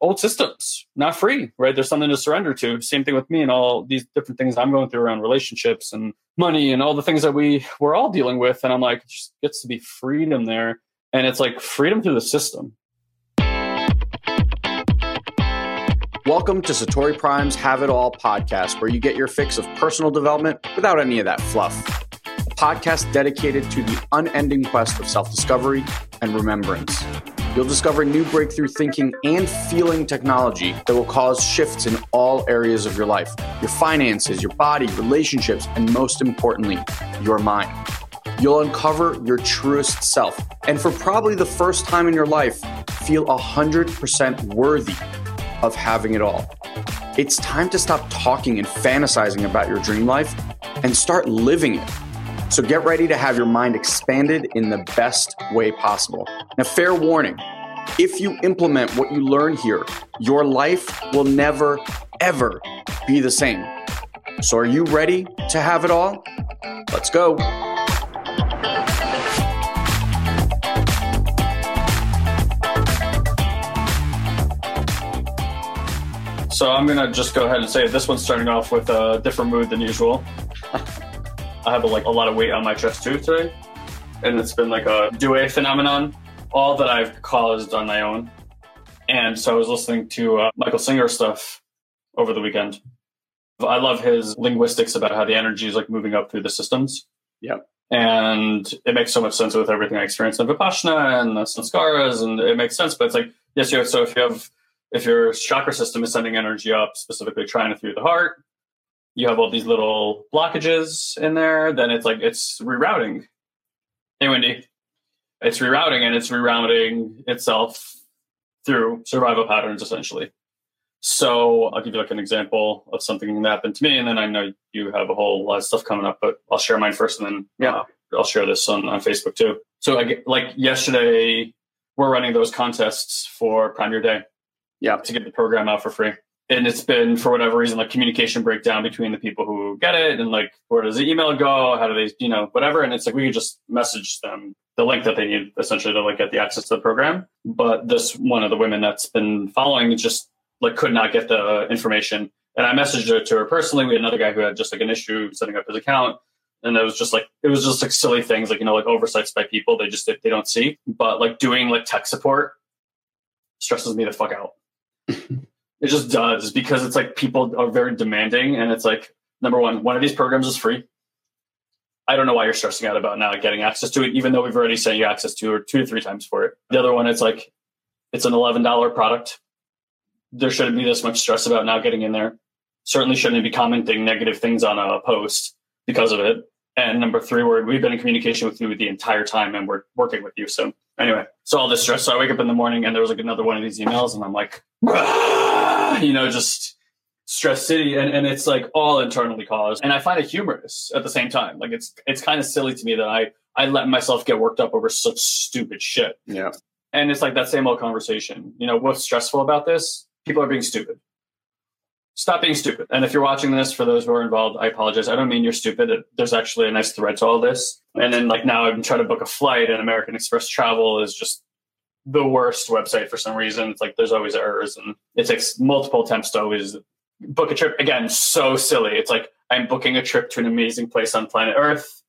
old systems, not free, right? There's something to surrender to. Same thing with me and all these different things I'm going through around relationships and money and all the things that we we're all dealing with. And I'm like, it just gets to be freedom there. And it's like freedom through the system. Welcome to Satori Prime's Have It All podcast, where you get your fix of personal development without any of that fluff. A podcast dedicated to the unending quest of self discovery and remembrance. You'll discover new breakthrough thinking and feeling technology that will cause shifts in all areas of your life your finances, your body, relationships, and most importantly, your mind. You'll uncover your truest self, and for probably the first time in your life, feel 100% worthy of having it all. It's time to stop talking and fantasizing about your dream life and start living it. So get ready to have your mind expanded in the best way possible. Now, fair warning if you implement what you learn here, your life will never, ever be the same. So, are you ready to have it all? Let's go. So I'm gonna just go ahead and say this one's starting off with a different mood than usual. I have a, like a lot of weight on my chest too today, and it's been like a due phenomenon, all that I've caused on my own. And so I was listening to uh, Michael Singer stuff over the weekend. I love his linguistics about how the energy is like moving up through the systems. Yeah. And it makes so much sense with everything I experienced in Vipassana and the Sanskaras, and it makes sense. But it's like, yes, you have, so if you have, if your chakra system is sending energy up, specifically trying to through the heart, you have all these little blockages in there, then it's like it's rerouting. Hey, Wendy. It's rerouting and it's rerouting itself through survival patterns essentially. So I'll give you like an example of something that happened to me, and then I know you have a whole lot of stuff coming up, but I'll share mine first, and then yeah, uh, I'll share this on, on Facebook too. So I like yesterday, we're running those contests for Prime Your Day, yeah, to get the program out for free and it's been for whatever reason like communication breakdown between the people who get it and like where does the email go? How do they you know whatever. And it's like we could just message them the link that they need essentially to like get the access to the program. But this one of the women that's been following just like could not get the information. And i messaged her to her personally. We had another guy who had just like an issue setting up his account. And it was just like it was just like silly things like you know like oversights by people. They just they don't see. But like doing like tech support stresses me the fuck out It just does because it's like people are very demanding, and it's like number one, one of these programs is free. I don't know why you're stressing out about now getting access to it, even though we've already sent you access to it two to three times for it. The other one, it's like it's an eleven dollar product. There shouldn't be this much stress about now getting in there. Certainly shouldn't be commenting negative things on a post because of it. And number three, we're, we've been in communication with you the entire time and we're working with you. So anyway, so all this stress. So I wake up in the morning and there was like another one of these emails and I'm like, you know, just stress city. And, and it's like all internally caused. And I find it humorous at the same time. Like it's, it's kind of silly to me that I, I let myself get worked up over such stupid shit. Yeah. And it's like that same old conversation. You know, what's stressful about this? People are being stupid stop being stupid. And if you're watching this, for those who are involved, I apologize. I don't mean you're stupid. There's actually a nice thread to all this. And then like now I'm trying to book a flight and American Express Travel is just the worst website for some reason. It's like there's always errors and it takes multiple attempts to always book a trip. Again, so silly. It's like I'm booking a trip to an amazing place on planet Earth.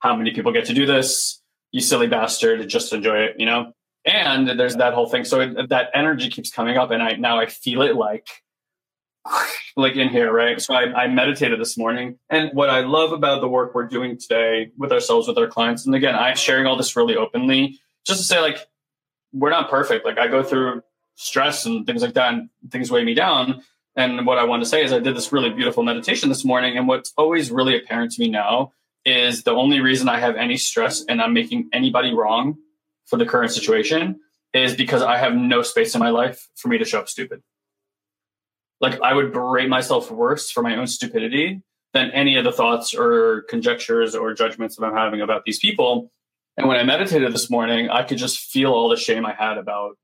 How many people get to do this? You silly bastard, just enjoy it, you know? And there's that whole thing. So it, that energy keeps coming up and I now I feel it like like in here, right? So I, I, meditated this morning. And what I love about the work we're doing today with ourselves, with our clients, and again, I'm sharing all this really openly just to say, like, we're not perfect. Like, I go through stress and things like that, and things weigh me down. And what I want to say is, I did this really beautiful meditation this morning. And what's always really apparent to me now is the only reason I have any stress and I'm making anybody wrong for the current situation is because I have no space in my life for me to show up stupid like I would berate myself worse for my own stupidity than any of the thoughts or conjectures or judgments that I'm having about these people. And when I meditated this morning, I could just feel all the shame I had about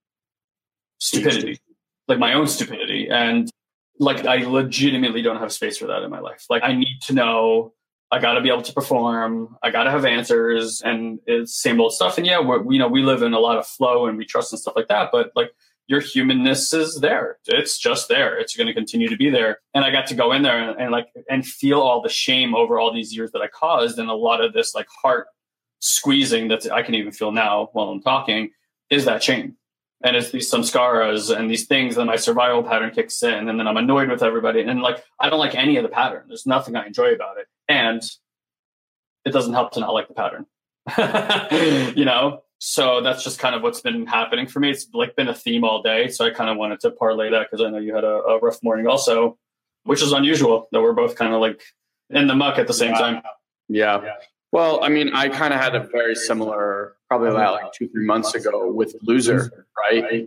stupidity, like my own stupidity. And like I legitimately don't have space for that in my life. Like I need to know, I got to be able to perform, I got to have answers, and it's same old stuff. And yeah, we you know we live in a lot of flow and we trust and stuff like that. But like your humanness is there. It's just there. It's going to continue to be there. And I got to go in there and, and like and feel all the shame over all these years that I caused, and a lot of this like heart squeezing that I can even feel now while I'm talking is that chain. And it's these samskaras and these things that my survival pattern kicks in, and then I'm annoyed with everybody. And like I don't like any of the pattern. There's nothing I enjoy about it. And it doesn't help to not like the pattern. you know? So that's just kind of what's been happening for me. It's like been a theme all day. So I kind of wanted to parlay that because I know you had a, a, rough morning also, which is unusual that we're both kind of like in the muck at the same time. Yeah. yeah. Well, I mean, I kind of had a very similar, probably about like two, three months ago with Loser, right?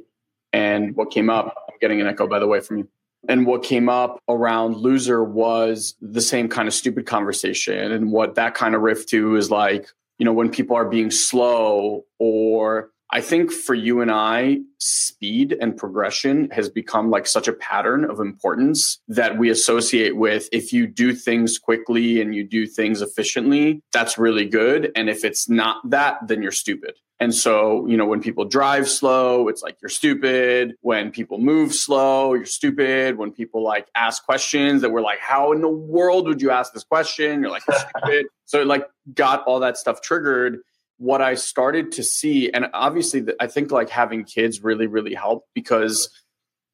And what came up, I'm getting an echo, by the way, from you. And what came up around Loser was the same kind of stupid conversation. And what that kind of riff to is like, you know, when people are being slow or I think for you and I, speed and progression has become like such a pattern of importance that we associate with if you do things quickly and you do things efficiently, that's really good. And if it's not that, then you're stupid. And so, you know, when people drive slow, it's like you're stupid. When people move slow, you're stupid. When people like ask questions that we're like, how in the world would you ask this question? You're like, you're stupid. so it like got all that stuff triggered what I started to see, and obviously, I think like having kids really, really helped because,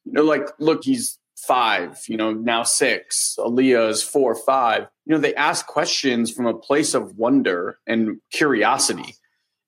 you know, like, look, he's five, you know, now six, Aaliyah is four, five. You know, they ask questions from a place of wonder and curiosity.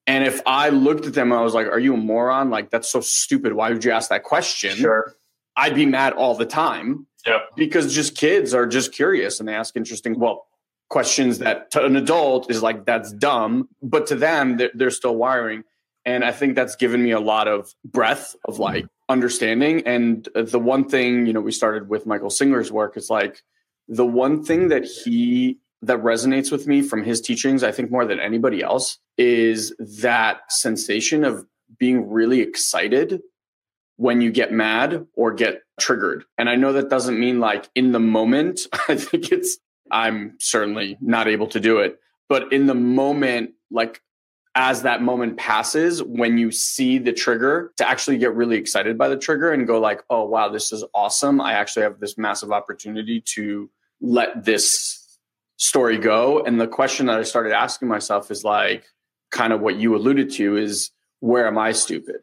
And if I looked at them, I was like, "Are you a moron? Like that's so stupid. Why would you ask that question?" Sure. I'd be mad all the time. Yeah. Because just kids are just curious and they ask interesting. Well, questions that to an adult is like that's dumb but to them they're, they're, still wiring and i think that's given me a lot of breadth of like understanding and the one thing you know we started with michael singer's work is like the one thing that he that resonates with me from his teachings i think more than anybody else is that sensation of being really excited when you get mad or get triggered. And I know that doesn't mean like in the moment. I think it's I'm certainly not able to do it. But in the moment, like as that moment passes, when you see the trigger, to actually get really excited by the trigger and go like, oh wow, this is awesome. I actually have this massive opportunity to let this story go. And the question that I started asking myself is like kind of what you alluded to is where am I stupid?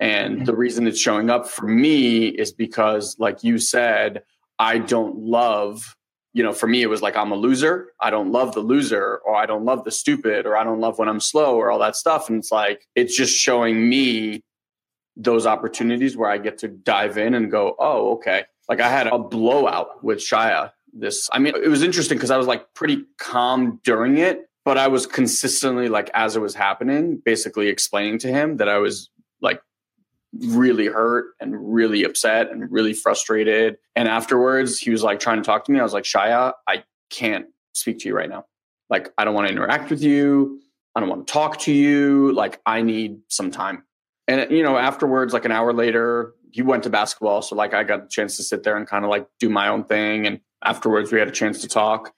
And mm-hmm. the reason it's showing up for me is because, like you said, I don't love you know, for me, it was like, I'm a loser. I don't love the loser, or I don't love the stupid, or I don't love when I'm slow, or all that stuff. And it's like, it's just showing me those opportunities where I get to dive in and go, oh, okay. Like I had a blowout with Shia. This, I mean, it was interesting because I was like pretty calm during it, but I was consistently like, as it was happening, basically explaining to him that I was like really hurt and really upset and really frustrated. And afterwards, he was like trying to talk to me. I was like, Shia, I can't speak to you right now. Like, I don't want to interact with you. I don't want to talk to you. Like, I need some time. And, you know, afterwards, like an hour later, he went to basketball. So, like, I got a chance to sit there and kind of like do my own thing. And afterwards, we had a chance to talk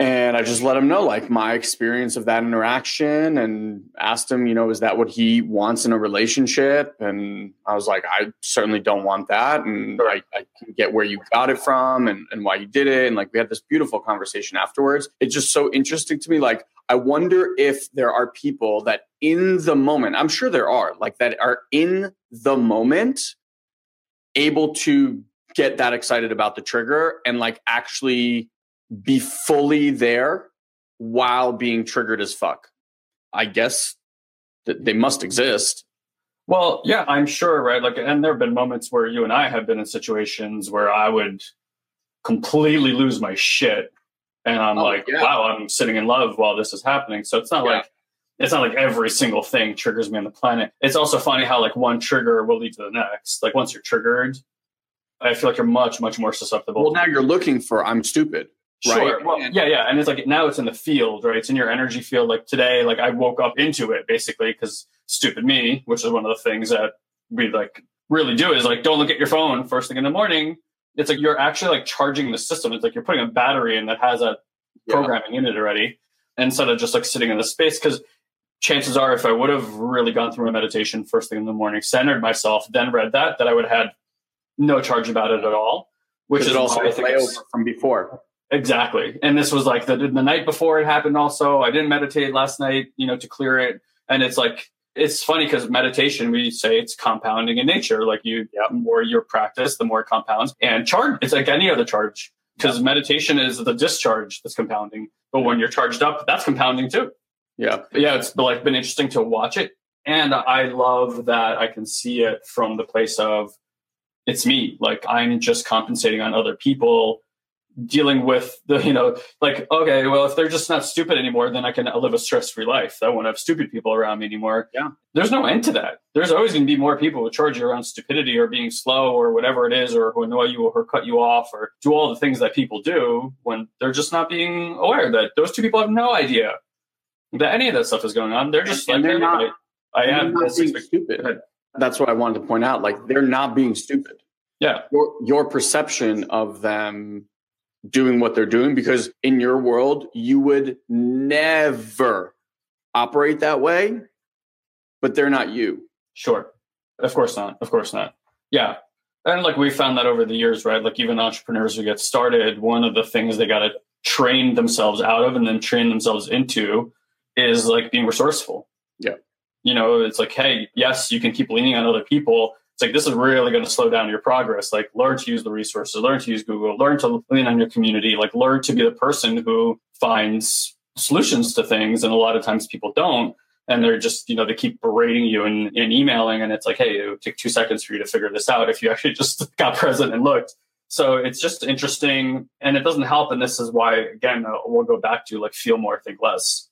and I just let him know like my experience of that interaction and asked him, you know, is that what he wants in a relationship? And I was like, I certainly don't want that. And I, I can get where you got it from and, and why you did it. And like we had this beautiful conversation afterwards. It's just so interesting to me. Like, I wonder if there are people that in the moment, I'm sure there are, like that are in the moment able to get that excited about the trigger and like actually be fully there while being triggered as fuck. I guess that they must exist. Well, yeah, I'm sure, right? Like, and there have been moments where you and I have been in situations where I would completely lose my shit, and I'm oh, like, yeah. wow, I'm sitting in love while this is happening. So it's not yeah. like it's not like every single thing triggers me on the planet. It's also funny how like one trigger will lead to the next. Like once you're triggered, I feel like you're much, much more susceptible. Well, now you're looking for I'm stupid. Sure. Right? Well, yeah, yeah. And it's like now it's in the field, right? It's in your energy field. Like today, like I woke up into it basically because stupid me, which is one of the things that we like really do is like don't look at your phone first thing in the morning. It's like you're actually like charging the system. It's like you're putting a battery in that has a programming yeah. in it already instead of just like sitting in the space. Because chances are if I would have really gone through a meditation first thing in the morning, centered myself, then read that, that I would have had no charge about it at all. Which is also layover from before. Exactly. And this was like the, the night before it happened also. I didn't meditate last night, you know, to clear it. And it's like it's funny because meditation, we say it's compounding in nature. Like you, yeah, more your practice, the more it compounds. And charge, it's like any other charge because yeah. meditation is the discharge that's compounding. But when you're charged up, that's compounding too. Yeah. Yeah, it's like been interesting to watch it. And I love that I can see it from the place of it's me. Like I'm just compensating on other people dealing with the you know like okay well if they're just not stupid anymore then i can live a stress-free life. I won't have stupid people around me anymore. Yeah. There's no end to that. There's always going to be more people who charge you around stupidity or being slow or whatever it is or who annoy you or cut you off or do all the things that people do when they're just not being aware that those two people have no idea that any of that stuff is going on. They're just and like they're not, i am. not being stupid. That's what i wanted to point out. Like they're not being stupid. Yeah. Your, your perception of them doing what they're doing because in your world you would never operate that way but they're not you. Sure. Of course not. Of course not. Yeah. And like we found that over the years right? Like even entrepreneurs who get started one of the things they got to train themselves out of and then train themselves into is like being resourceful. Yeah. You know it's like hey yes you can keep leaning on other people it's like this is really going to slow down your progress. Like learn to use the resources learn to use google learn to lean on your community like learn to be the person who finds solutions to things and a lot of times people don't and they're just you know they keep berating you and, and emailing and it's like hey it would take two seconds for you to figure this out if you actually just got present and looked. So it's just interesting and it doesn't help and this is why again we'll go back to like feel more think less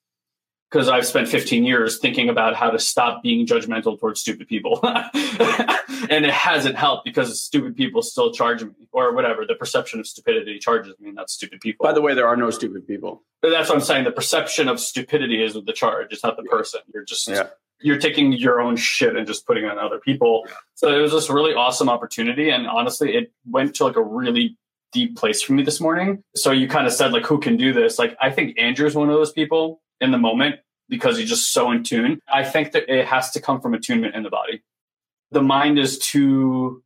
because I've spent 15 years thinking about how to stop being judgmental towards stupid people. and it hasn't helped because stupid people still charge me or whatever. The perception of stupidity charges me, not stupid people. By the way, there are no stupid people. But that's what I'm saying. The perception of stupidity is the charge. It's not the person. You're just, yeah. you're taking your own shit and just putting it on other people. Yeah. So it was this really awesome opportunity. And honestly, it went to like a really deep place for me this morning. So you kind of said like, who can do this? Like, I think Andrew's one of those people in the moment because he's just so in tune. I think that it has to come from attunement in the body. The mind is too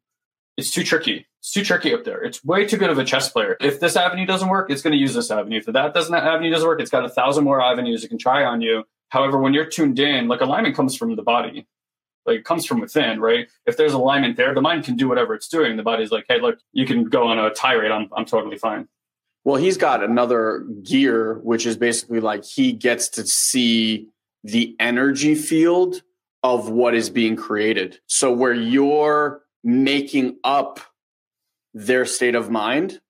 it's too tricky. It's too tricky up there. It's way too good of a chess player. If this avenue doesn't work, it's going to use this avenue. If that doesn't that avenue doesn't work, it's got a thousand more avenues it can try on you. However, when you're tuned in, like alignment comes from the body. Like it comes from within, right? If there's alignment there, the mind can do whatever it's doing. The body's like, hey, look, you can go on a tirade. I'm I'm totally fine. Well, he's got another gear, which is basically like he gets to see the energy field of what is being created. So where you're making up their state of mind,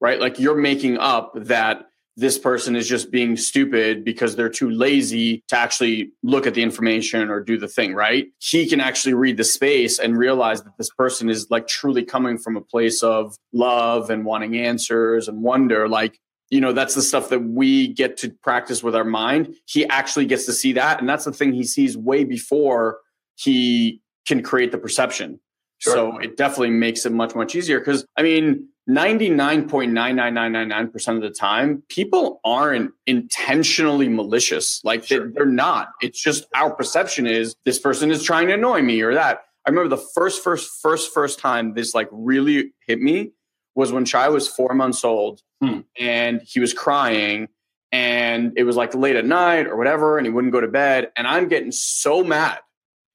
right? Like you're making up that this person is just being stupid because they're too lazy to actually look at the information or do the thing, right? He can actually read the space and realize that this person is like truly coming from a place of love and wanting answers and wonder. Like, you know, that's the stuff that we get to practice with our mind. He actually gets to see that. And that's the thing he sees way before he can create the perception. Sure. So it definitely makes it much, much easier. Cause I mean, 99.99999% of the time, people aren't intentionally malicious. Like sure. they're not. It's just our perception is this person is trying to annoy me or that. I remember the first, first, first, first time this like really hit me was when Chai was four months old hmm. and he was crying and it was like late at night or whatever and he wouldn't go to bed. And I'm getting so mad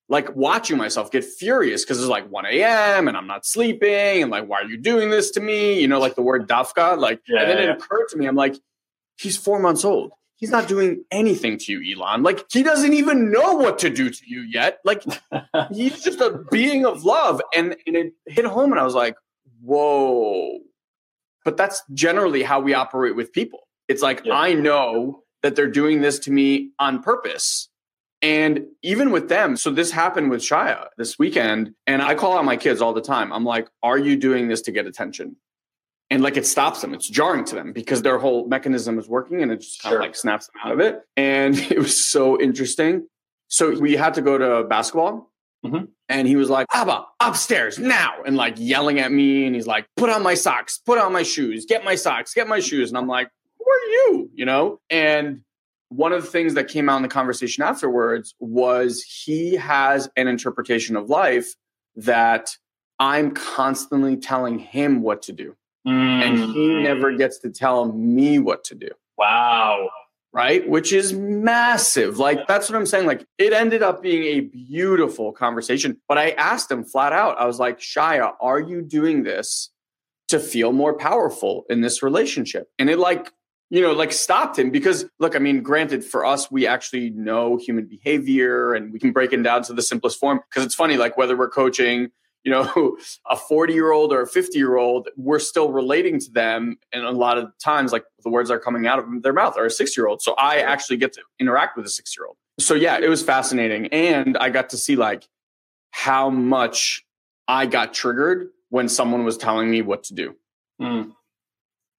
like watching myself get furious because it's like 1 a.m. and I'm not sleeping and like, why are you doing this to me? You know, like the word dafka. Like, yeah, and then yeah. it occurred to me, I'm like, he's four months old. He's not doing anything to you, Elon. Like, he doesn't even know what to do to you yet. Like, he's just a being of love. And, and it hit home, and I was like, whoa. But that's generally how we operate with people. It's like, yeah. I know that they're doing this to me on purpose and even with them, so this happened with Shia this weekend. And I call out my kids all the time. I'm like, are you doing this to get attention? And like it stops them. It's jarring to them because their whole mechanism is working and it just kind of like snaps them out of it. And it was so interesting. So we had to go to basketball. Mm-hmm. And he was like, Abba, upstairs now. And like yelling at me. And he's like, put on my socks, put on my shoes, get my socks, get my shoes. And I'm like, who are you? You know? And one of the things that came out in the conversation afterwards was he has an interpretation of life that I'm constantly telling him what to do. Mm. And he never gets to tell me what to do. Wow. Right? Which is massive. Like, that's what I'm saying. Like, it ended up being a beautiful conversation. But I asked him flat out, I was like, Shia, are you doing this to feel more powerful in this relationship? And it, like, you know, like stopped him because look, I mean, granted, for us, we actually know human behavior and we can break it down to the simplest form. Because it's funny, like whether we're coaching, you know, a 40 year old or a 50 year old, we're still relating to them. And a lot of times, like the words are coming out of their mouth are a six year old. So I actually get to interact with a six year old. So yeah, it was fascinating. And I got to see like how much I got triggered when someone was telling me what to do. Mm.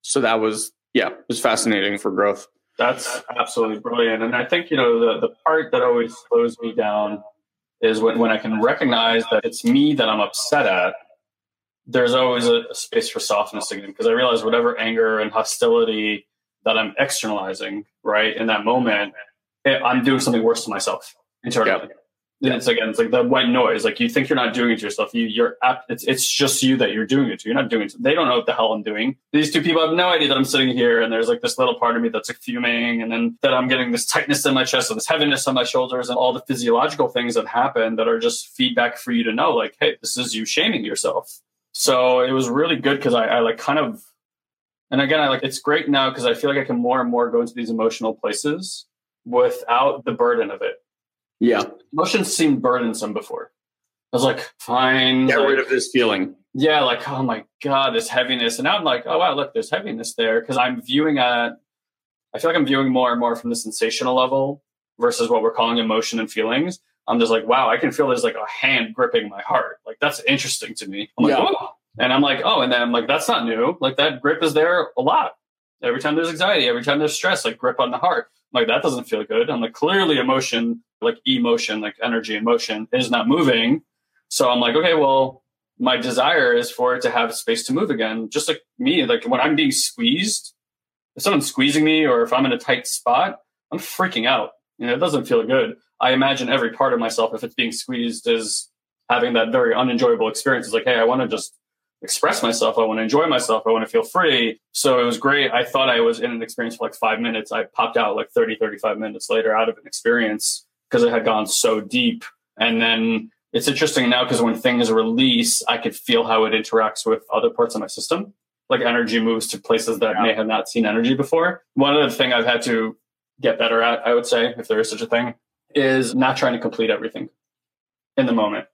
So that was yeah, it was fascinating for growth. That's absolutely brilliant. And I think, you know, the, the part that always slows me down is when, when I can recognize that it's me that I'm upset at, there's always a, a space for softness again. Because I realize whatever anger and hostility that I'm externalizing, right, in that moment, it, I'm doing something worse to myself internally. Yep. Yeah. It's again, it's like the white noise. Like you think you're not doing it to yourself. You, you're it's it's just you that you're doing it to. You're not doing it. To, they don't know what the hell I'm doing. These two people have no idea that I'm sitting here, and there's like this little part of me that's like fuming, and then that I'm getting this tightness in my chest and this heaviness on my shoulders, and all the physiological things that happen that are just feedback for you to know, like, hey, this is you shaming yourself. So it was really good because I, I like kind of, and again, I like it's great now because I feel like I can more and more go into these emotional places without the burden of it yeah. Emotions seemed burdensome before. I was like, fine. Get like, rid of this feeling. Yeah, like, oh my God, this heaviness. And now I'm like, oh wow, look, there's heaviness there. Cause I'm viewing a I feel like I'm viewing more and more from the sensational level versus what we're calling emotion and feelings. I'm just like, wow, I can feel there's like a hand gripping my heart. Like that's interesting to me. I'm like, yeah. oh. And I'm like, oh, and then I'm like, that's not new. Like that grip is there a lot. Every time there's anxiety, every time there's stress, like grip on the heart. I'm like that doesn't feel good. I'm like, clearly emotion like emotion, like energy and motion is not moving. So I'm like, okay, well, my desire is for it to have space to move again. Just like me, like when I'm being squeezed, if someone's squeezing me or if I'm in a tight spot, I'm freaking out. You know, it doesn't feel good. I imagine every part of myself, if it's being squeezed, is having that very unenjoyable experience. It's like, hey, I want to just express myself. I want to enjoy myself. I want to feel free. So it was great. I thought I was in an experience for like five minutes. I popped out like 30, 35 minutes later out of an experience because it had gone so deep. And then it's interesting now because when things release, I could feel how it interacts with other parts of my system. Like energy moves to places that yeah. may have not seen energy before. One other thing I've had to get better at, I would say, if there is such a thing, is not trying to complete everything in the moment.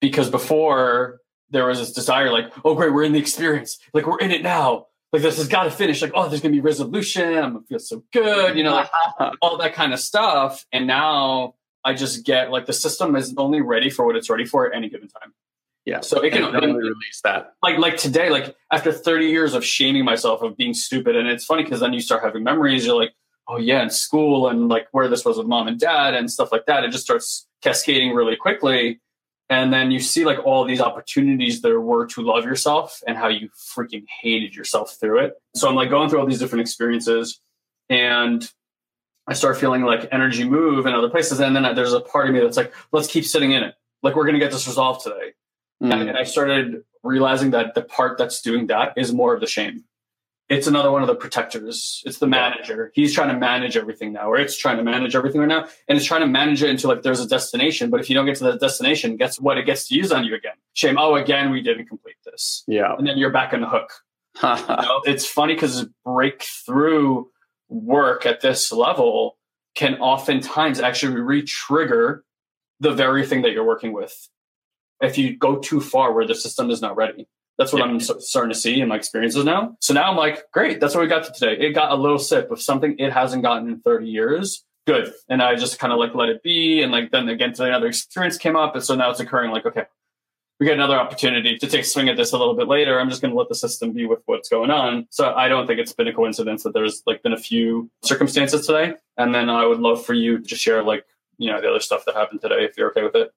Because before there was this desire, like, oh, great, we're in the experience. Like, we're in it now like this has got to finish. Like, oh, there's gonna be resolution. I'm gonna feel so good, you know, like all that kind of stuff. And now I just get like the system is only ready for what it's ready for at any given time. Yeah. So it can only release that. Like like today, like after 30 years of shaming myself of being stupid, and it's funny because then you start having memories. You're like, oh yeah, in school and like where this was with mom and dad and stuff like that. It just starts cascading really quickly and then you see like all these opportunities there were to love yourself and how you freaking hated yourself through it. So i'm like going through all these different experiences and i start feeling like energy move in other places. And then there's a part of me that's like let's keep sitting in it. Like we're going to get this resolved today. And, and i started realizing that the part that's doing that is more of the shame it's another one of the protectors. It's the manager. He's trying to manage everything now, or it's trying to manage everything right now. And it's trying to manage it until like there's a destination. But if you don't get to the destination, guess what? It gets to use on you again. Shame. Oh, again, we didn't complete this. Yeah. And then you're back on the hook. you know, it's funny because breakthrough work at this level can oftentimes actually re-trigger the very thing that you're working with. If you go too far where the system is not ready. That's what yeah. I'm starting to see in my experiences now. So now I'm like, great, that's what we got to today. It got a little sip of something it hasn't gotten in 30 years. Good. And I just kind of like let it be. And like then again, today another experience came up. And so now it's occurring like, okay, we get another opportunity to take a swing at this a little bit later. I'm just going to let the system be with what's going on. So I don't think it's been a coincidence that there's like been a few circumstances today. And then I would love for you to share like, you know, the other stuff that happened today if you're okay with it.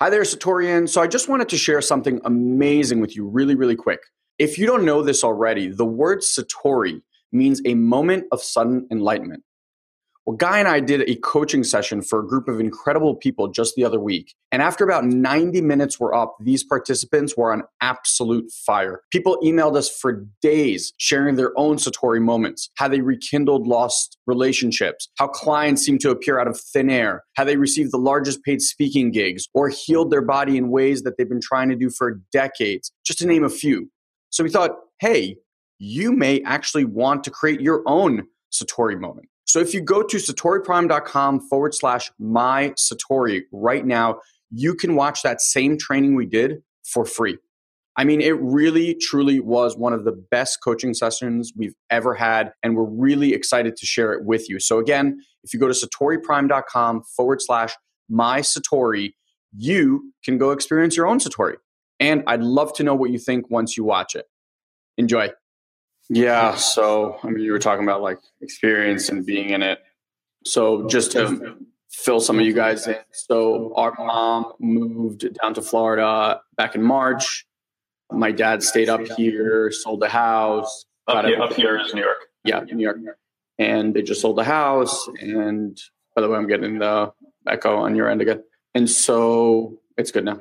Hi there, Satorian. So I just wanted to share something amazing with you really, really quick. If you don't know this already, the word Satori means a moment of sudden enlightenment. Well, Guy and I did a coaching session for a group of incredible people just the other week. And after about 90 minutes were up, these participants were on absolute fire. People emailed us for days sharing their own Satori moments, how they rekindled lost relationships, how clients seemed to appear out of thin air, how they received the largest paid speaking gigs, or healed their body in ways that they've been trying to do for decades, just to name a few. So we thought, hey, you may actually want to create your own Satori moment. So if you go to satoriprime.com forward slash my Satori right now, you can watch that same training we did for free. I mean, it really, truly was one of the best coaching sessions we've ever had, and we're really excited to share it with you. So, again, if you go to satoriprime.com forward slash my Satori, you can go experience your own Satori. And I'd love to know what you think once you watch it. Enjoy. Yeah. So, I mean, you were talking about like experience and being in it. So, just to fill some of you guys in. So, our mom moved down to Florida back in March. My dad stayed up here, sold the house. Up here, up here is New York. Yeah, New York. And they just sold the house. And by the way, I'm getting the echo on your end again. And so it's good now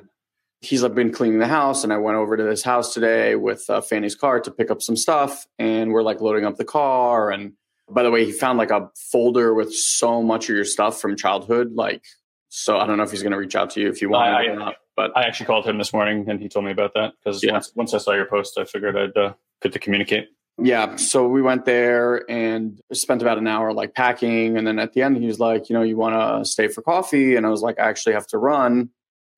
he's been cleaning the house and i went over to this house today with uh, fanny's car to pick up some stuff and we're like loading up the car and by the way he found like a folder with so much of your stuff from childhood like so i don't know if he's going to reach out to you if you want I, not, but i actually called him this morning and he told me about that because yeah. once, once i saw your post i figured i'd uh, good to communicate. Yeah so we went there and spent about an hour like packing and then at the end he was like you know you want to stay for coffee? And i was like i actually have to run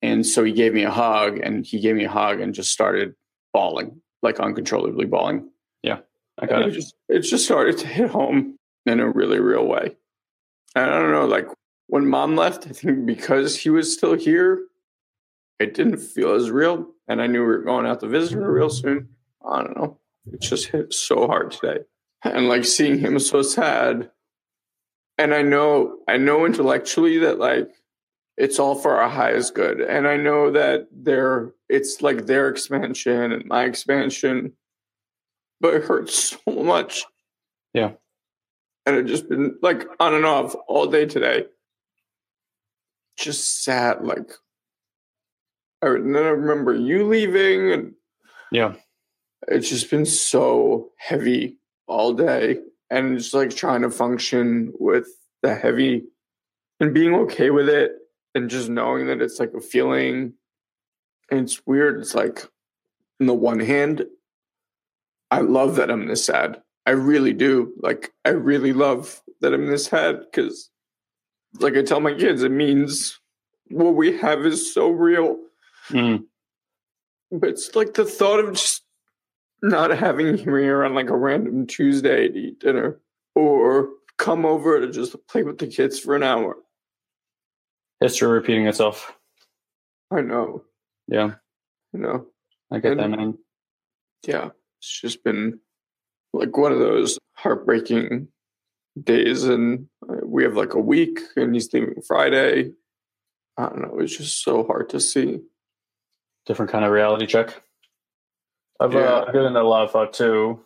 and so he gave me a hug and he gave me a hug and just started bawling, like uncontrollably bawling. Yeah. I got it. It just, it just started to hit home in a really real way. And I don't know, like when mom left, I think because he was still here, it didn't feel as real. And I knew we were going out to visit her real soon. I don't know. It just hit so hard today. And like seeing him so sad. And I know, I know intellectually that like it's all for our highest good. And I know that they're it's like their expansion and my expansion, but it hurts so much. Yeah. And it just been like on and off all day today. Just sad, like I remember you leaving and yeah. It's just been so heavy all day. And just like trying to function with the heavy and being okay with it and just knowing that it's like a feeling and it's weird it's like on the one hand i love that i'm this sad. I really do like i really love that i'm this sad because like i tell my kids it means what we have is so real. Mm. but it's like the thought of just not having him here on like a random tuesday to eat dinner or come over to just play with the kids for an hour history repeating itself. I know. Yeah. I know. I get and, that, man. Yeah. It's just been like one of those heartbreaking days. And uh, we have like a week and he's leaving Friday. I don't know. It's just so hard to see. Different kind of reality check. I've yeah. uh, given a lot of thought too.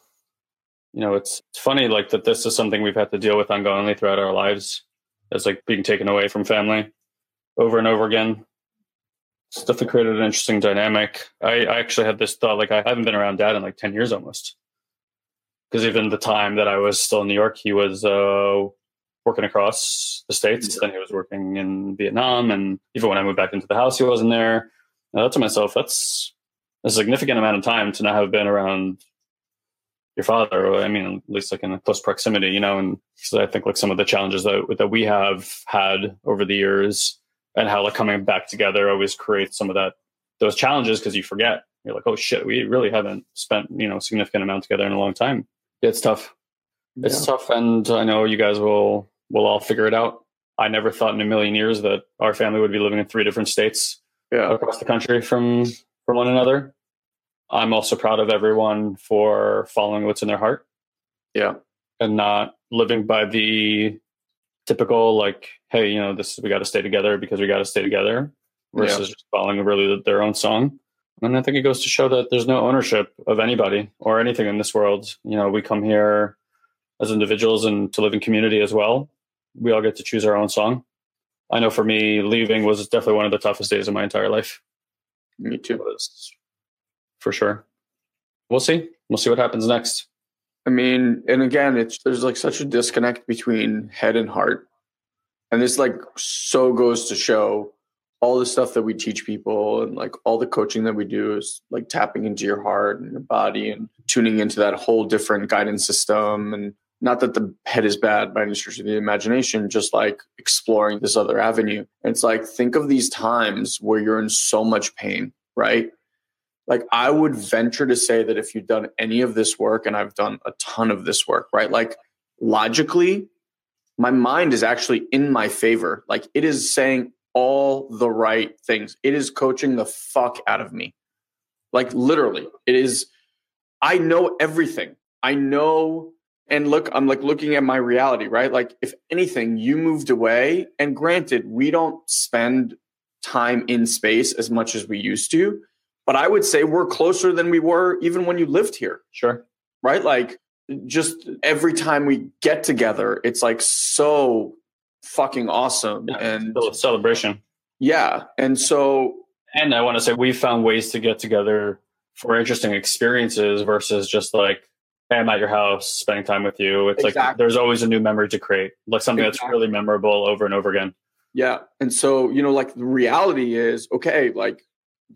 You know, it's, it's funny like that this is something we've had to deal with ongoingly throughout our lives. It's like being taken away from family over and over again. It's definitely created an interesting dynamic. I, I actually had this thought like I haven't been around dad in like 10 years almost. Because even the time that I was still in New York, he was uh, working across the states. Then he was working in Vietnam, and even when I moved back into the house, he wasn't there. I thought to myself, that's a significant amount of time to not have been around your father. I mean, at least like in a close proximity, you know. And so I think like some of the challenges that that we have had over the years and how like coming back together always creates some of that those challenges because you forget. You're like oh shit we really haven't spent you know significant amount together in a long time. It's tough. It's yeah. tough and i know you guys will will all figure it out. I never thought in a million years that our family would be living in three different states yeah. across the country from from one another. I'm also proud of everyone for following what's in their heart. Yeah. And not living by the typical like hey you know this we got to stay together because we got to stay together versus yeah. just following really their own song and i think it goes to show that there's no ownership of anybody or anything in this world you know we come here as individuals and to live in community as well we all get to choose our own song. I know for me, leaving was definitely one of the toughest days of my entire life. Me too. Was for sure. We'll see. We'll see what happens next. I mean, and again, it's there's like such a disconnect between head and heart. And this like so goes to show all the stuff that we teach people and like all the coaching that we do is like tapping into your heart and your body and tuning into that whole different guidance system and not that the head is bad by any stretch of the imagination, just like exploring this other avenue. And it's like, think of these times where you're in so much pain, right? Like, I would venture to say that if you've done any of this work, and I've done a ton of this work, right? Like, logically, my mind is actually in my favor. Like, it is saying all the right things. It is coaching the fuck out of me. Like, literally, it is. I know everything. I know and look i'm like looking at my reality right like if anything you moved away and granted we don't spend time in space as much as we used to but i would say we're closer than we were even when you lived here sure right like just every time we get together it's like so fucking awesome yeah, and celebration yeah and so and i want to say we found ways to get together for interesting experiences versus just like hey, I'm at your house spending time with you. It's exactly. like there's always a new memory to create, like something exactly. that's really memorable over and over again. Yeah. And so, you know, like the reality is okay, like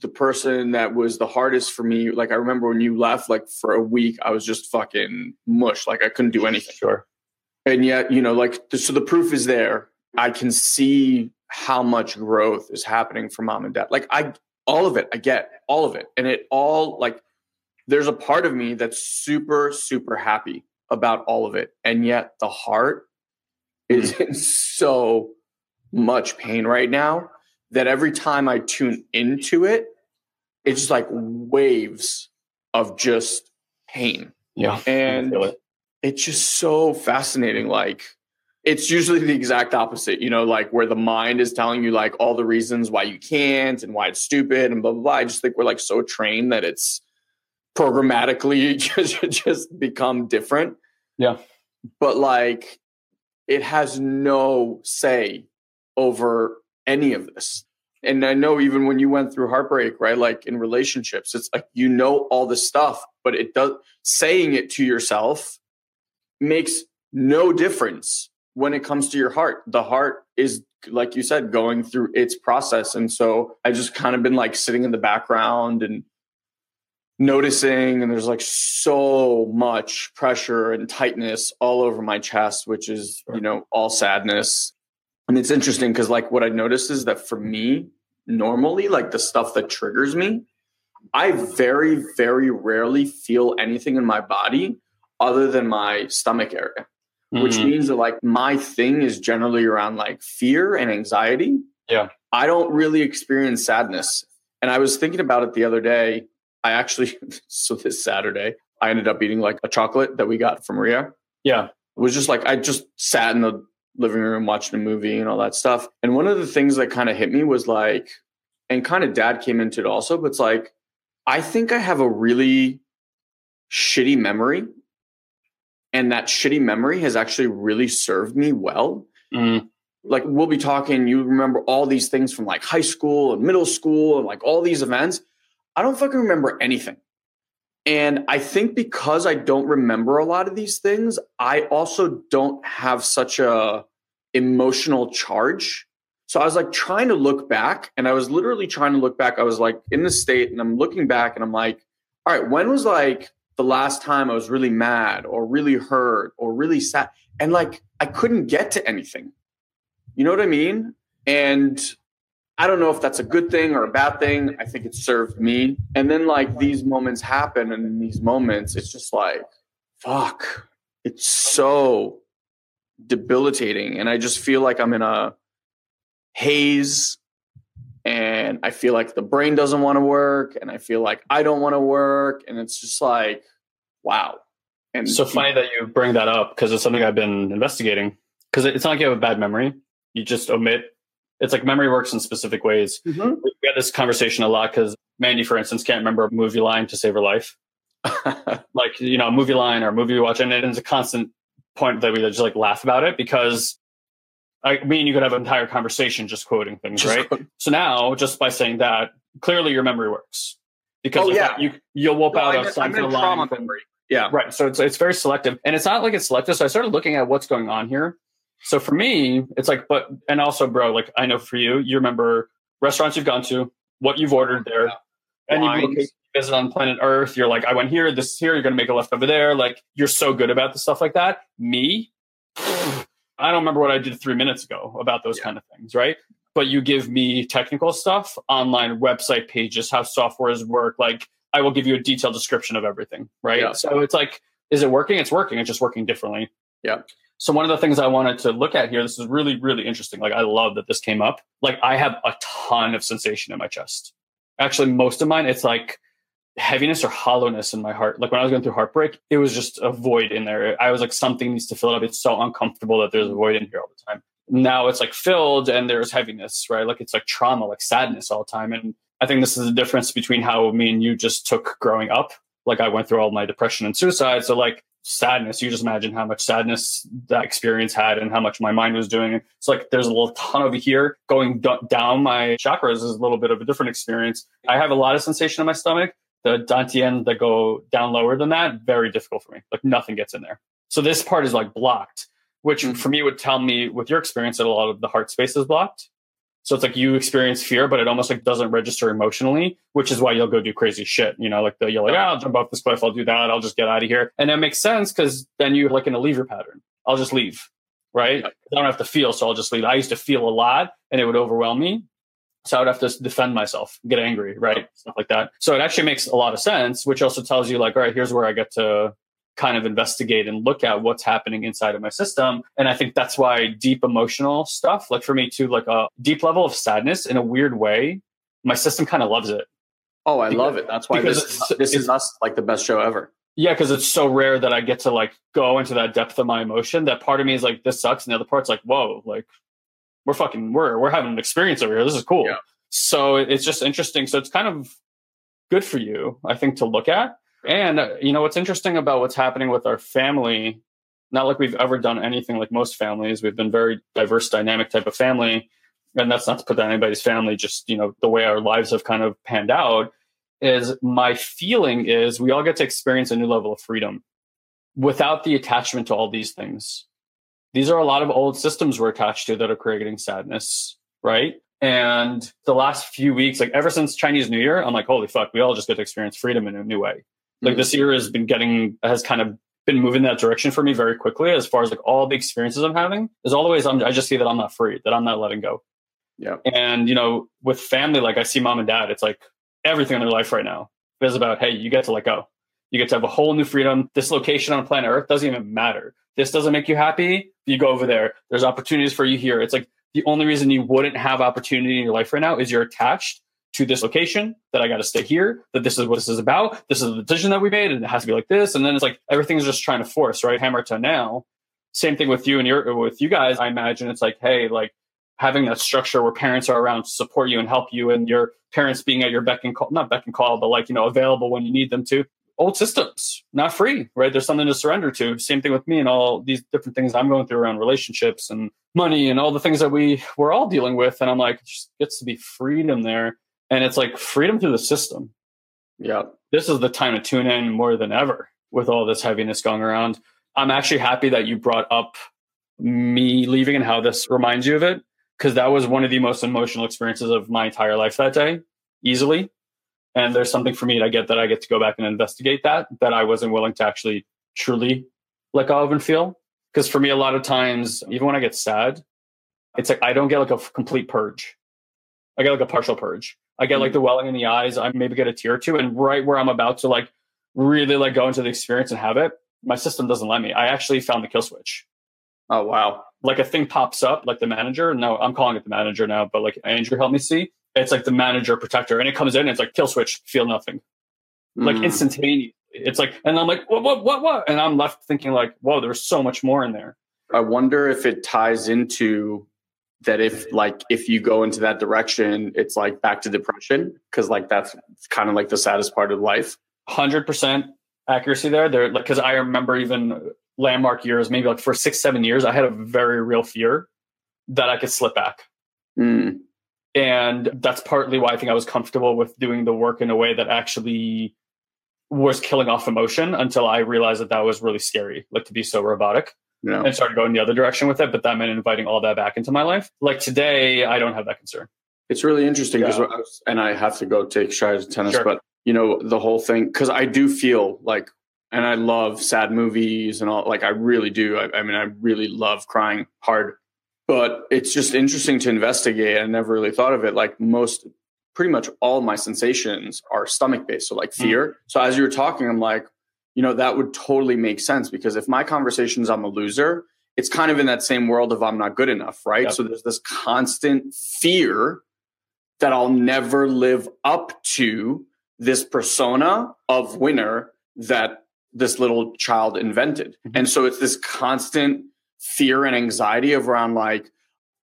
the person that was the hardest for me, like I remember when you left, like for a week, I was just fucking mush. Like I couldn't do anything. Sure. And yet, you know, like, so the proof is there. I can see how much growth is happening for mom and dad. Like I, all of it, I get all of it. And it all like, there's a part of me that's super, super happy about all of it. And yet the heart is in so much pain right now that every time I tune into it, it's just like waves of just pain. Yeah. And it. it's just so fascinating. Like, it's usually the exact opposite, you know, like where the mind is telling you like all the reasons why you can't and why it's stupid and blah, blah, blah. I just think we're like so trained that it's programmatically just just become different. Yeah. But like it has no say over any of this. And I know even when you went through heartbreak, right? Like in relationships, it's like you know all the stuff, but it does saying it to yourself makes no difference when it comes to your heart. The heart is like you said going through its process and so I just kind of been like sitting in the background and noticing and there's like so much pressure and tightness all over my chest which is you know all sadness and it's interesting because like what i noticed is that for me normally like the stuff that triggers me i very very rarely feel anything in my body other than my stomach area mm-hmm. which means that like my thing is generally around like fear and anxiety yeah i don't really experience sadness and i was thinking about it the other day I actually, so this Saturday, I ended up eating like a chocolate that we got from Maria. Yeah. It was just like, I just sat in the living room watching a movie and all that stuff. And one of the things that kind of hit me was like, and kind of dad came into it also, but it's like, I think I have a really shitty memory. And that shitty memory has actually really served me well. Mm. Like, we'll be talking, you remember all these things from like high school and middle school and like all these events. I don't fucking remember anything. And I think because I don't remember a lot of these things, I also don't have such a emotional charge. So I was like trying to look back and I was literally trying to look back. I was like in the state and I'm looking back and I'm like, all right, when was like the last time I was really mad or really hurt or really sad? And like I couldn't get to anything. You know what I mean? And I don't know if that's a good thing or a bad thing. I think it served me. And then like these moments happen, and in these moments, it's just like, fuck. It's so debilitating. And I just feel like I'm in a haze and I feel like the brain doesn't want to work and I feel like I don't want to work. And it's just like, wow. And so funny that you bring that up because it's something I've been investigating. Because it's not like you have a bad memory. You just omit it's like memory works in specific ways. Mm-hmm. We had this conversation a lot because Mandy, for instance, can't remember a movie line to save her life. like, you know, a movie line or a movie we watch, and it's a constant point that we just like laugh about it because I mean, you could have an entire conversation just quoting things, just right? Quote. So now, just by saying that, clearly your memory works because oh, yeah. you you'll whoop no, out a something line. Memory. Yeah, right. So it's it's very selective, and it's not like it's selective. So I started looking at what's going on here. So for me, it's like, but and also, bro, like I know for you, you remember restaurants you've gone to, what you've ordered there, yeah. and you visit on planet Earth. You're like, I went here, this here. You're gonna make a left over there. Like you're so good about the stuff like that. Me, I don't remember what I did three minutes ago about those yeah. kind of things, right? But you give me technical stuff, online website pages, how softwares work. Like I will give you a detailed description of everything, right? Yeah. So it's like, is it working? It's working. It's just working differently. Yeah. So one of the things I wanted to look at here, this is really, really interesting. Like I love that this came up. Like I have a ton of sensation in my chest. Actually, most of mine, it's like heaviness or hollowness in my heart. Like when I was going through heartbreak, it was just a void in there. I was like, something needs to fill it up. It's so uncomfortable that there's a void in here all the time. Now it's like filled and there's heaviness, right? Like it's like trauma, like sadness all the time. And I think this is the difference between how me and you just took growing up. Like I went through all my depression and suicide. So like sadness, you just imagine how much sadness that experience had and how much my mind was doing. It's like there's a little ton over here going d- down my chakras is a little bit of a different experience. I have a lot of sensation in my stomach, the dantian that go down lower than that, very difficult for me. Like nothing gets in there. So this part is like blocked, which mm-hmm. for me would tell me with your experience that a lot of the heart space is blocked. So it's like you experience fear, but it almost like doesn't register emotionally, which is why you'll go do crazy shit. You know, like the, you're like, ah, I'll jump off this cliff, I'll do that, I'll just get out of here. And that makes sense because then you're like in a lever pattern. I'll just leave, right? I don't have to feel, so I'll just leave. I used to feel a lot and it would overwhelm me. So I would have to defend myself, get angry, right? Stuff like that. So it actually makes a lot of sense, which also tells you like, all right, here's where I get to kind of investigate and look at what's happening inside of my system. And I think that's why deep emotional stuff, like for me too, like a deep level of sadness in a weird way, my system kind of loves it. Oh, I because, love it. That's why this, this is us like the best show ever. Yeah, because it's so rare that I get to like go into that depth of my emotion. That part of me is like, this sucks, and the other part's like, whoa, like we're fucking we're we're having an experience over here. This is cool. Yeah. So it's just interesting. So it's kind of good for you, I think, to look at. And uh, you know what's interesting about what's happening with our family? Not like we've ever done anything like most families. We've been very diverse, dynamic type of family, and that's not to put down anybody's family. Just you know the way our lives have kind of panned out. Is my feeling is we all get to experience a new level of freedom without the attachment to all these things these are a lot of old systems we're attached to that are creating sadness, right? And the last few weeks, like ever since Chinese New Year, I'm like, holy fuck, we all just get to experience freedom in a new way. Like mm-hmm. this year has been getting, has kind of been moving that direction for me very quickly as far as like all the experiences I'm having is all the ways I'm, I just see that I'm not free, that I'm not letting go. Yeah. And, you know, with family, like I see mom and dad, it's like everything in their life right now is about, hey, you get to let go. You get to have a whole new freedom. This location on planet Earth doesn't even matter. This doesn't make you happy. You go over there. There's opportunities for you here. It's like the only reason you wouldn't have opportunity in your life right now is you're attached to this location that I got to stay here, that this is what this is about. This is the decision that we made and it has to be like this. And then it's like everything's just trying to force, right? Hammer to now. Same thing with you and your, with you guys. I imagine it's like, hey, like having that structure where parents are around to support you and help you and your parents being at your beck and call, not beck and call, but like, you know, available when you need them to old systems, not free, right? There's something to surrender to. Same thing with me and all these different things I'm going through around relationships and money and all the things that we we're all dealing with. And I'm like, it just gets to be freedom there. And it's like freedom through the system. Yeah. This is the time to tune in more than ever with all this heaviness going around. I'm actually happy that you brought up me leaving and how this reminds you of it. Cause that was one of the most emotional experiences of my entire life that day, easily and there's something for me to get that I get to go back and investigate that that I wasn't willing to actually truly let go of and feel. Because for me, a lot of times, even when I get sad, it's like I don't get like a complete purge. I get like a partial purge. I get like the welling in the eyes. I maybe get a tear or two, and right where I'm about to like really like go into the experience and have it, my system doesn't let me. I actually found the kill switch. Oh wow! Like a thing pops up, like the manager. No, I'm calling it the manager now, but like Andrew helped me see it's like the manager protector and it comes in and it's like kill switch feel nothing like mm. instantaneous it's like and i'm like what what what what and i'm left thinking like whoa there's so much more in there i wonder if it ties into that if like if you go into that direction it's like back to depression because like that's kind of like the saddest part of life 100% accuracy there there like because i remember even landmark years maybe like for six seven years i had a very real fear that I could slip back. Mm. And that's partly why I think I was comfortable with doing the work in a way that actually was killing off emotion until I realized that that was really scary, like to be so robotic. Yeah. And started going the other direction with it. But that meant inviting all that back into my life. Like today, I don't have that concern. It's really interesting because, Yeah. and I have to go take strides of tennis, Sure. but you know, the whole thing, because I do feel like, and I love sad movies and all, like, I really do. I, I mean, I really love crying hard, but it's just interesting to investigate. I never really thought of it. Like, most, pretty much all my sensations are stomach based. So, like, hmm. fear. So, as you were talking, I'm like, you know, that would totally make sense because if my conversations, I'm a loser, it's kind of in that same world of I'm not good enough, right? Yep. So there's this constant fear that I'll never live up to this persona of winner that this little child invented. Mhm. And so it's this constant fear and anxiety of around like,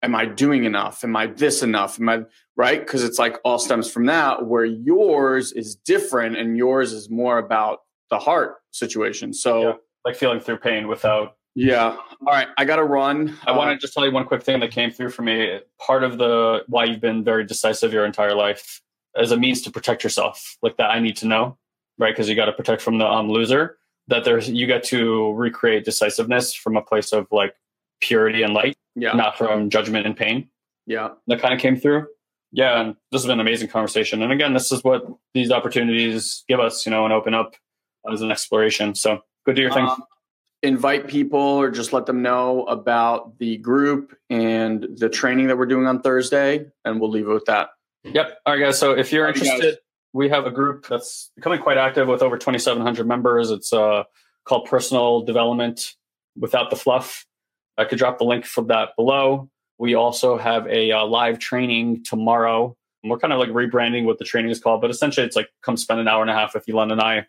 am I doing enough? Am I this enough? Am I right? Because it's like all stems from that, where yours is different and yours is more about the heart situation. So Yeah. Like feeling through pain without yeah. All right. I got to run. I Uh, want to just tell you one quick thing that came through for me. Part of the why you've been very decisive your entire life as a means to protect yourself, like that I need to know, right? Because you got to protect from the um, loser. That there's you get to recreate decisiveness from a place of like purity and light, yeah. not from judgment and pain. Yeah. That kind of came through. Yeah, and this has been an amazing conversation. And again, this is what these opportunities give us, you know, and open up as an exploration. So go do your thing. Um, invite people or just let them know about the group and the training that we're doing on Thursday, and we'll leave it with that. Yep. All right, guys. So if you're All right, guys. interested, we have a group that's becoming quite active with over 2,700 members. It's uh, called Personal Development Without the Fluff. I could drop the link for that below. We also have a uh, live training tomorrow. And we're kind of like rebranding what the training is called, but essentially it's like come spend an hour and a half with Ilan and I,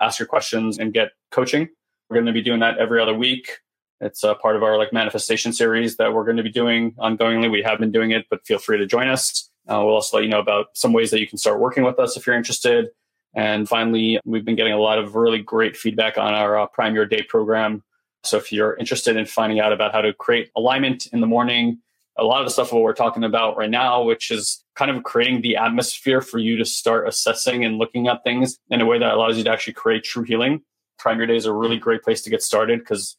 ask your questions and get coaching. We're going to be doing that every other week. It's a part of our like manifestation series that we're going to be doing ongoingly. We have been doing it, but feel free to join us. Uh, we'll also let you know about some ways that you can start working with us if you're interested. And finally, we've been getting a lot of really great feedback on our uh, Prime Your Day program. So if you're interested in finding out about how to create alignment in the morning, a lot of the stuff what we're talking about right now, which is kind of creating the atmosphere for you to start assessing and looking at things in a way that allows you to actually create true healing. Prime Your Day is a really great place to get started because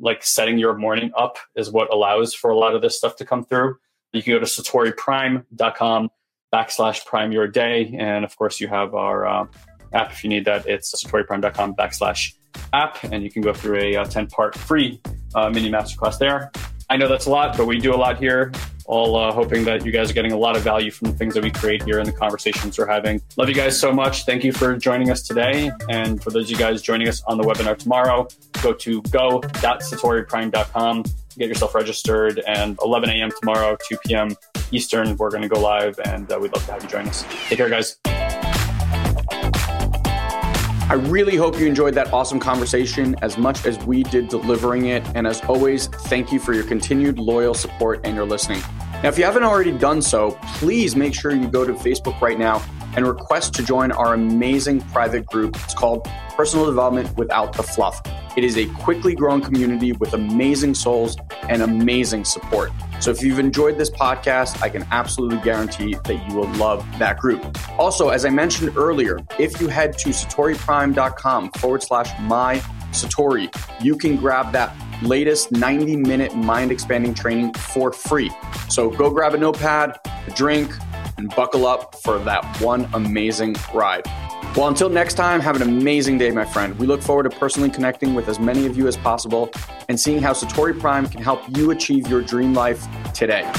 like setting your morning up is what allows for a lot of this stuff to come through. You can go to satoriprime.com backslash prime your day. And of course, you have our uh, app if you need that. It's satoriprime.com backslash app. And you can go through a uh, 10 part free uh, mini masterclass there. I know that's a lot, but we do a lot here. All uh, hoping that you guys are getting a lot of value from the things that we create here and the conversations we're having. Love you guys so much. Thank you for joining us today. And for those of you guys joining us on the webinar tomorrow, go to go.satoriprime.com, get yourself registered. And 11 a.m. tomorrow, 2 p.m. Eastern, we're going to go live. And uh, we'd love to have you join us. Take care, guys. I really hope you enjoyed that awesome conversation as much as we did delivering it. And as always, thank you for your continued loyal support and your listening. Now, if you haven't already done so, please make sure you go to Facebook right now and request to join our amazing private group. It's called Personal Development Without the Fluff. It is a quickly growing community with amazing souls and amazing support. So if you've enjoyed this podcast, I can absolutely guarantee that you will love that group. Also, as I mentioned earlier, if you head to satoriprime.com forward slash my Satori, you can grab that latest 90 minute mind expanding training for free. So go grab a notepad, a drink, and buckle up for that one amazing ride. Well, until next time, have an amazing day, my friend. We look forward to personally connecting with as many of you as possible and seeing how Satori Prime can help you achieve your dream life today.